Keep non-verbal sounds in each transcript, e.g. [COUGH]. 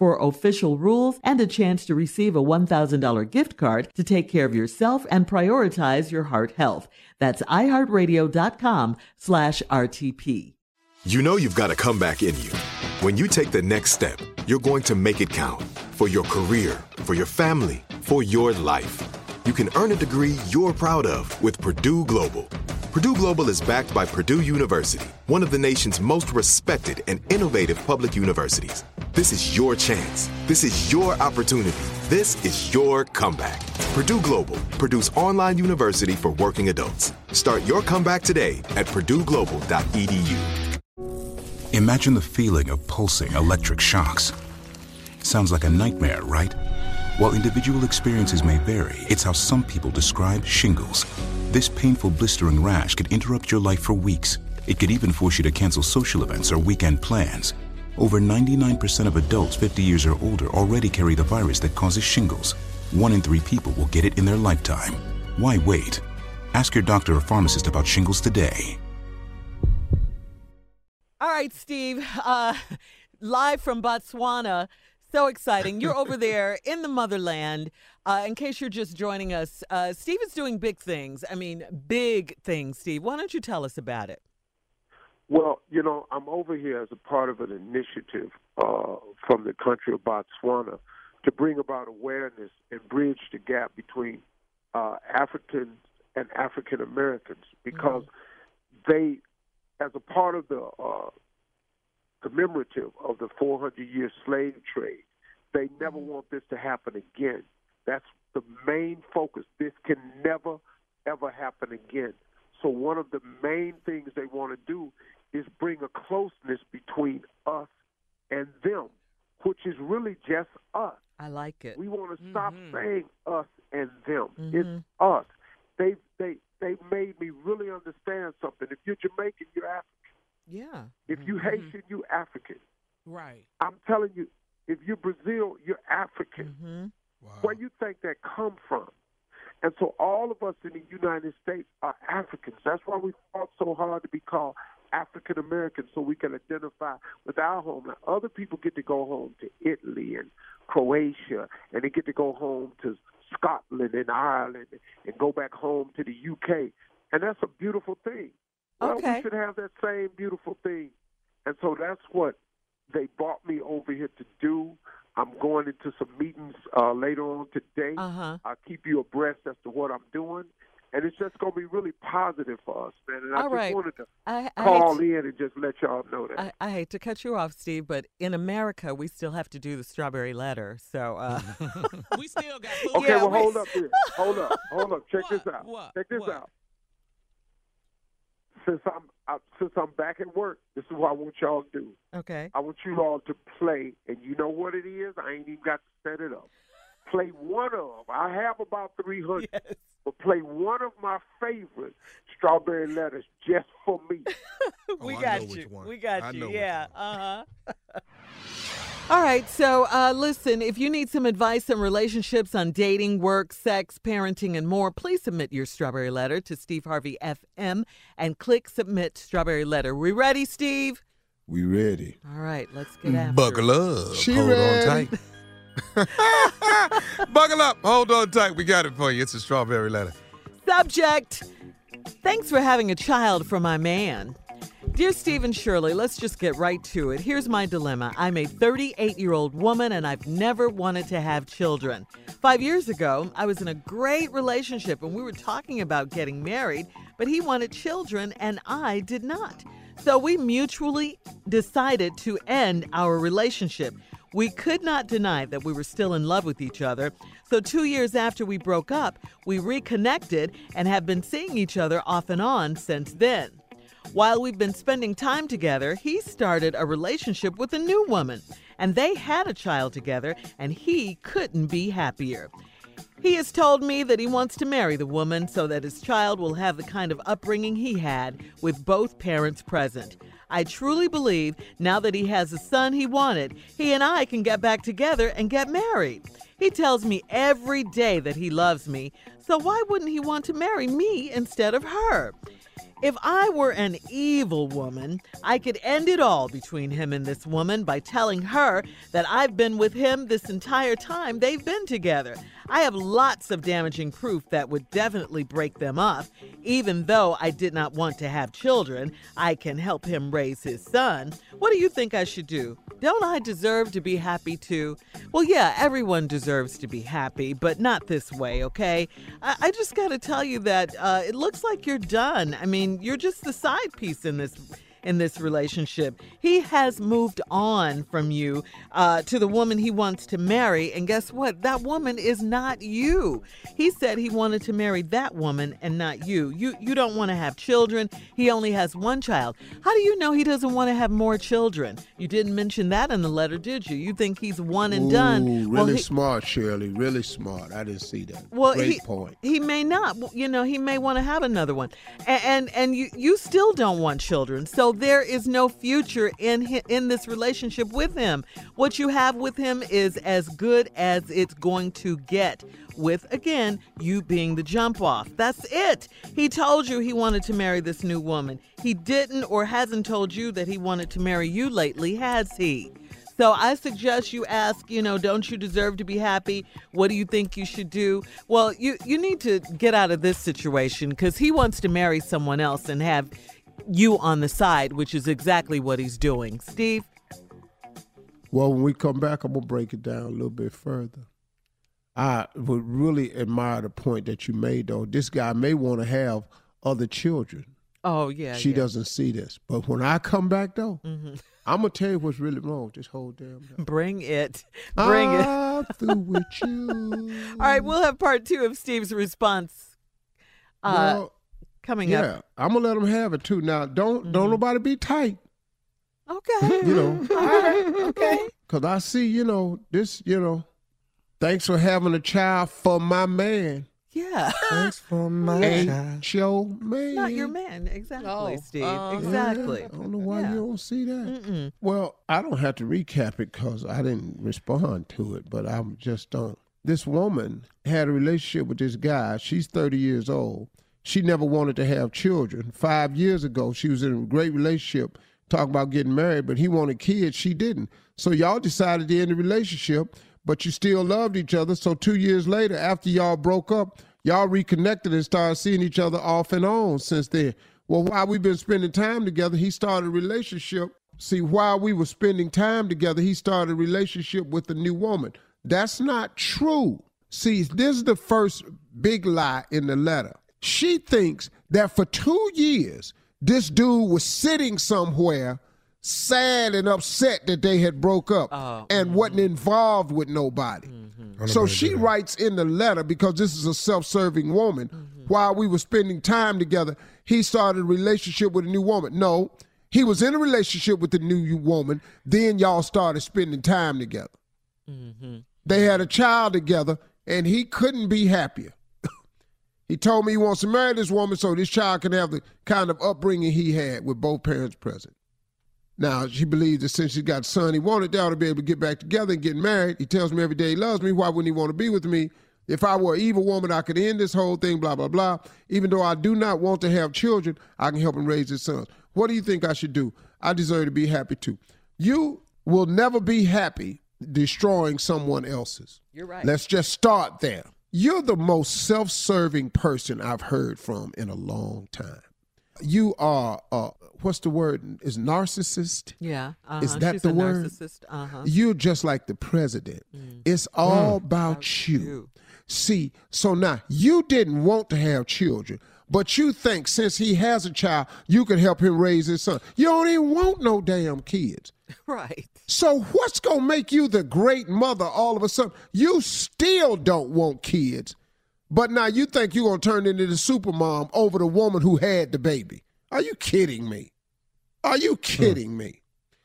for official rules and a chance to receive a $1,000 gift card to take care of yourself and prioritize your heart health. That's iHeartRadio.com slash RTP. You know you've got a comeback in you. When you take the next step, you're going to make it count for your career, for your family, for your life. You can earn a degree you're proud of with Purdue Global. Purdue Global is backed by Purdue University, one of the nation's most respected and innovative public universities. This is your chance. This is your opportunity. This is your comeback. Purdue Global, Purdue's online university for working adults. Start your comeback today at purdueglobal.edu. Imagine the feeling of pulsing electric shocks. Sounds like a nightmare, right? While individual experiences may vary, it's how some people describe shingles. This painful blistering rash could interrupt your life for weeks. It could even force you to cancel social events or weekend plans. Over 99% of adults 50 years or older already carry the virus that causes shingles. One in three people will get it in their lifetime. Why wait? Ask your doctor or pharmacist about shingles today. All right, Steve, uh, live from Botswana. So exciting. You're over [LAUGHS] there in the motherland. Uh, in case you're just joining us, uh, Steve is doing big things. I mean, big things, Steve. Why don't you tell us about it? Well, you know, I'm over here as a part of an initiative uh, from the country of Botswana to bring about awareness and bridge the gap between uh, Africans and African Americans because mm-hmm. they, as a part of the uh, commemorative of the 400 year slave trade, they never mm-hmm. want this to happen again. That's the main focus. This can never, ever happen again. So, one of the main things they want to do is bring a closeness between us and them, which is really just us. I like it. We want to mm-hmm. stop saying us and them. Mm-hmm. It's us. They they they made me really understand something. If you're Jamaican, you're African. Yeah. If you mm-hmm. Haitian, you African. Right. I'm telling you, if you're Brazil, you're African. Mm-hmm. Wow. Where you think that come from? And so all of us in the United States are Africans. That's why we fought so hard to be called African Americans so we can identify with our homeland. Other people get to go home to Italy and Croatia, and they get to go home to Scotland and Ireland and go back home to the UK. And that's a beautiful thing. Well, okay. we should have that same beautiful thing. And so that's what they brought me over here to do. I'm going into some meetings uh, later on today. Uh-huh. I'll keep you abreast as to what I'm doing and it's just going to be really positive for us, man. And I All just right. wanted to I, I call hate, in and just let y'all know that. I, I hate to cut you off, Steve, but in America, we still have to do the strawberry letter. So, uh, [LAUGHS] we still got [LAUGHS] food. okay, yeah, well, we- hold up here. Hold up. [LAUGHS] Hold up. Check What? this out. What? Check this What? out. Since I'm I, since I'm back at work, this is what I want y'all to do. okay. I want you all to play, and you know what it is. I ain't even got to set it up. Play one of. I have about three hundred. Yes. But play one of my favorite strawberry letters just for me. [LAUGHS] we Oh, I got which you. one. We got I you. know which Yeah. Uh huh. [LAUGHS] All right, so uh, listen, if you need some advice on relationships, on dating, work, sex, parenting, and more, please submit your strawberry letter to Steve Harvey FM and click submit strawberry letter. We ready, Steve? We ready. All right, let's get after Buckle it. up. She Hold ready. on tight. [LAUGHS] [LAUGHS] Buckle up. Hold on tight. We got it for you. It's a strawberry letter. Subject Thanks for having a child for my man. Dear Stephen Shirley, let's just get right to it. Here's my dilemma. I'm a 38 year old woman and I've never wanted to have children. Five years ago, I was in a great relationship and we were talking about getting married, but he wanted children and I did not. So we mutually decided to end our relationship. We could not deny that we were still in love with each other. So, two years after we broke up, we reconnected and have been seeing each other off and on since then. While we've been spending time together, he started a relationship with a new woman, and they had a child together, and he couldn't be happier. He has told me that he wants to marry the woman so that his child will have the kind of upbringing he had with both parents present. I truly believe now that he has the son he wanted, he and I can get back together and get married. He tells me every day that he loves me, so why wouldn't he want to marry me instead of her? If I were an evil woman, I could end it all between him and this woman by telling her that I've been with him this entire time they've been together. I have lots of damaging proof that would definitely break them up. Even though I did not want to have children, I can help him raise his son. What do you think I should do? Don't I deserve to be happy too? Well, yeah, everyone deserves to be happy, but not this way, okay? I, I just got to tell you that uh, it looks like you're done. I mean, you're just the side piece in this in this relationship. He has moved on from you uh, to the woman he wants to marry, and guess what? That woman is not you. He said he wanted to marry that woman and not you. You you don't want to have children. He only has one child. How do you know he doesn't want to have more children? You didn't mention that in the letter, did you? You think he's one and done? Ooh, Well, really he- smart, Shirley. Really smart. I didn't see that. well, Great he, point. he may not. You know, he may want to have another one, and and, and you you still don't want children. So there is no future in in this relationship with him. What you have with him is as good as it's going to get. With again, you being the jump off. That's it. He told you he wanted to marry this new woman. He didn't or hasn't told you that he wanted to marry you lately, has he? So I suggest you ask, you know, don't you deserve to be happy? What do you think you should do? Well, you you need to get out of this situation cuz he wants to marry someone else and have you on the side, which is exactly what he's doing. Steve, Well, when we come back, I'm gonna break it down a little bit further. I would really admire the point that you made, though. This guy may want to have other children. oh yeah, she yeah. doesn't see this, but when I come back, though, Mhm. I'm gonna tell you what's really wrong with this whole damn. Thing. Bring it. Bring it. I'm through with [LAUGHS] you. All right, we'll have part 2 of Steve's response uh Well, coming yeah, up. I'm gonna let them have it too. Now, don't don't nobody be tight. Okay. You know, [LAUGHS] All right. Okay. Cause I see, you know, this, you know, thanks for having a child for my man. Yeah. Thanks for [LAUGHS] my Ain't your man. Not your man. Exactly, Oh, Steve. uh-huh. exactly. I don't know why Yeah. you don't see that. Mm-mm. Well, I don't have to recap it because I didn't respond to it, but I'm just don't. This woman had a relationship with this guy. She's 30 years old. She never wanted to have children. Five years ago, she was in a great relationship, talking about getting married, but he wanted kids. She didn't. So y'all decided to end the relationship, but you still loved each other. So two years later, after y'all broke up, y'all reconnected and started seeing each other off and on since then. Well, while we've been spending time together, he started a relationship. See, while we were spending time together, he started a relationship with a new woman. That's not true. See, this is the first big lie in the letter. She thinks that for two years, this dude was sitting somewhere sad and upset that they had broke up Oh, and mm-hmm. wasn't involved with nobody. Mm-hmm. So she writes in the letter because this is a self-serving woman. Mm-hmm. While we were spending time together, he started a relationship with a new woman. No, he was in a relationship with the new woman. Then y'all started spending time together. They had a child together, and he couldn't be happier. He told me he wants to marry this woman so this child can have the kind of upbringing he had with both parents present. Now, she believes that since she got a son, he wanted, they ought to be able to get back together and get married. He tells me every day he loves me. Why wouldn't he want to be with me? If I were an evil woman, I could end this whole thing, blah, blah, blah. Even though I do not want to have children, I can help him raise his sons. What do you think I should do? I deserve to be happy too. You will never be happy destroying someone else's. You're right. Let's just start there. You're the most self serving person I've heard from in a long time. You are, uh, what's the word? Is narcissist? Yeah. Uh-huh. Is that She's the word? Narcissist. Uh-huh. You're just like the president. It's all about you. See, so now you didn't want to have children, but you think since he has a child, you can help him raise his son. You don't even want no damn kids. [LAUGHS] Right. So what's gonna make you the great mother all of a sudden? You still don't want kids, but now you think you're gonna turn into the super mom over the woman who had the baby. Are you kidding me? Are you kidding me?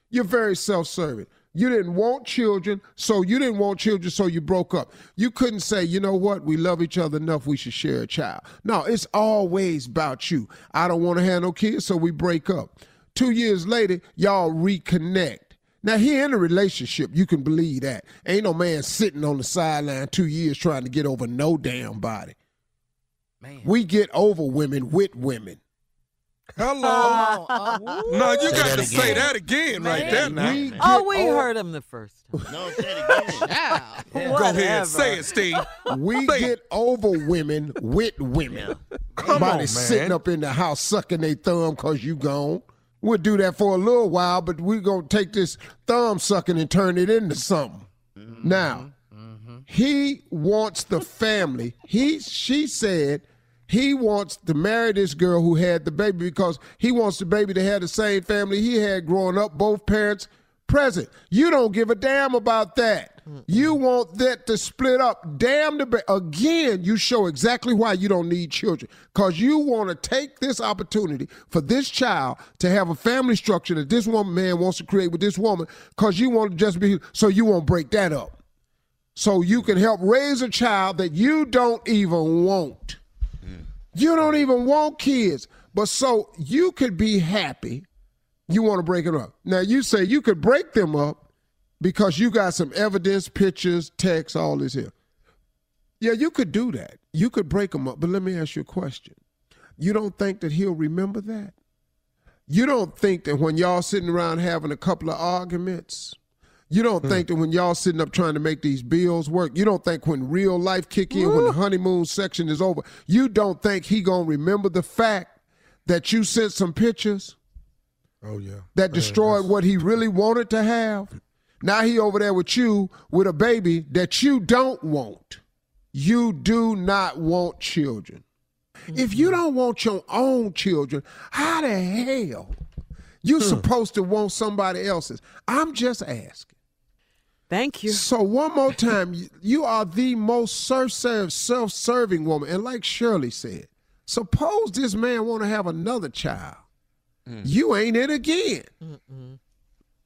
You're very self-serving. You didn't want children, so you didn't want children, so you broke up. You couldn't say, you know what, we love each other enough, we should share a child. No, it's always about you. I don't want to have no kids, so we break up. Two years later, y'all reconnect. Now, he in a relationship, you can believe that. Ain't no man sitting on the sideline two years trying to get over no damn body. Man. We get over women with women. Hello. [LAUGHS] Uh, no, you got that to say that again right there now. We Oh, we over- heard him the first time. No, say it again. [LAUGHS] yeah. Go ahead, say it, Steve. We Say it. get over women with women. Come Somebody on, man. sitting up in the house sucking their thumb because you gone. We'll do that for a little while, but we're going to take this thumb sucking and turn it into something. Mm-hmm. Now, he wants the family. He, she said, he wants to marry this girl who had the baby because he wants the baby to have the same family he had growing up, both parents present. You don't give a damn about that. You want that to split up. Damn the ba- again. You show exactly why you don't need children because you want to take this opportunity for this child to have a family structure that this one man wants to create with this woman because you want to just be so you won't break that up. So you can help raise a child that you don't even want. You don't even want kids. But so you could be happy. You want to break it up. Now you say you could break them up because you got some evidence, pictures, text, all this here. Yeah, you could do that. You could break them up. But let me ask you a question. You don't think that he'll remember that? You don't think that when y'all sitting around having a couple of arguments, you don't hmm. think that when y'all sitting up trying to make these bills work, you don't think when real life kick in, when the honeymoon section is over, you don't think he gonna remember the fact that you sent some pictures Oh yeah. that destroyed what he really wanted to have? Now he over there with you with a baby that you don't want. You do not want children. If you don't want your own children, how the hell you hmm. supposed to want somebody else's? I'm just asking. Thank you. So one more time, you- are the most self-serving woman, and like Shirley said, suppose this man want to have another child, hmm. you ain't it again.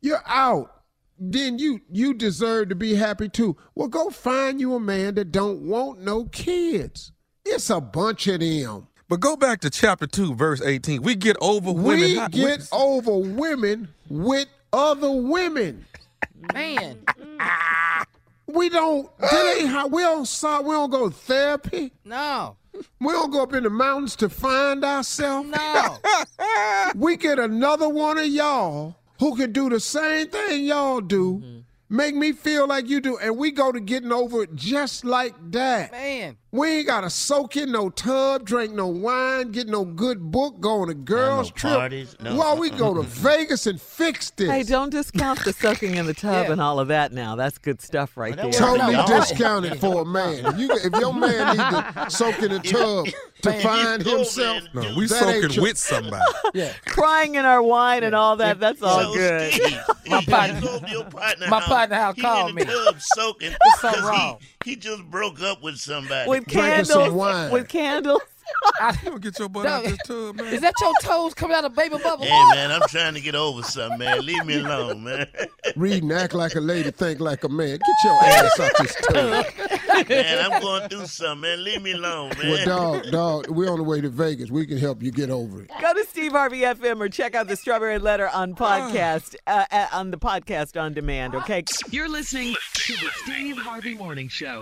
You're out. Then you you deserve to be happy too. Well, go find you a man that don't want no kids. It's a bunch of them. But go back to chapter 2, verse 18. We get over women. We How- get over women with other women. Man. [LAUGHS] We don't. That ain't how we don't. saw- We don't go to therapy. No. We don't go up in the mountains to find ourselves. No. [LAUGHS] We get another one of y'all who can do the same thing y'all do, mm-hmm. make me feel like you do, and we go to getting over it just like that. Man. We ain't gotta soak in no tub, drink no wine, get no good book, go on a girls' trip. parties, no. Well, we go to [LAUGHS] Vegas and fix this. Hey, don't discount the soaking in the tub Yeah. and all of that now. That's good stuff right Well, there. Totally No. discounted for a man. If, you, if your man need to [LAUGHS] soak in a tub [LAUGHS] to Man, find himself, there No, we That soaking your- with somebody. Yeah. Crying in our wine and all that, that's all So, good. Steve, My partner- go to your partner my partner house he called in me. the tub soaking something 'cause wrong. He, he just broke up with somebody. With Drinking candles. some wine. With candles. [LAUGHS] You gonna get your butt out this tub, man. Is that your toes coming out of baby bubble? Hey, man, I'm trying to get over something, man. Leave me alone, man. Read and act like a lady, think like a man. Get your ass out this [LAUGHS] tub. man, I'm going through something, man. Leave me alone, man. Well, dog, dog, we're on the way to Vegas. We can help you get over it. Go to Steve Harvey FM or check out the Strawberry Letter on podcast uh, uh, on the podcast on demand. Okay. You're listening to the Steve Harvey Morning Show.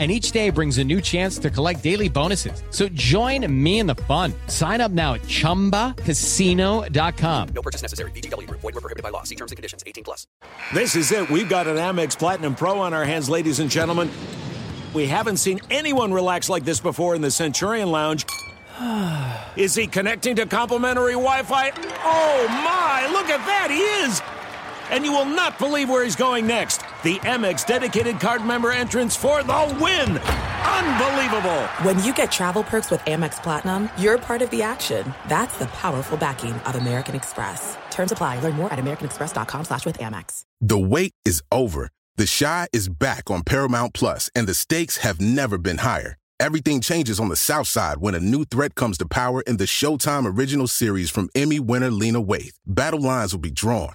And each day brings a new chance to collect daily bonuses. So join me in the fun. Sign up now at chumbacasino.com. No purchase necessary. VGW Group. Void were prohibited by law. See terms and conditions. 18 plus. This is it. We've got an Amex Platinum Pro on our hands, ladies and gentlemen. We haven't seen anyone relax like this before in the Centurion Lounge. [SIGHS] Is he connecting to complimentary Wi-Fi? Oh my! Look at that. He is. And you will not believe where he's going next. The Amex dedicated card member entrance for the win. Unbelievable. When you get travel perks with Amex Platinum, you're part of the action. That's the powerful backing of American Express. Terms apply. Learn more at americanexpress.com slash with Amex. The wait is over. The Chi is back on Paramount Plus, and the stakes have never been higher. Everything changes on the South Side when a new threat comes to power in the Showtime original series from Emmy winner Lena Waithe. Battle lines will be drawn,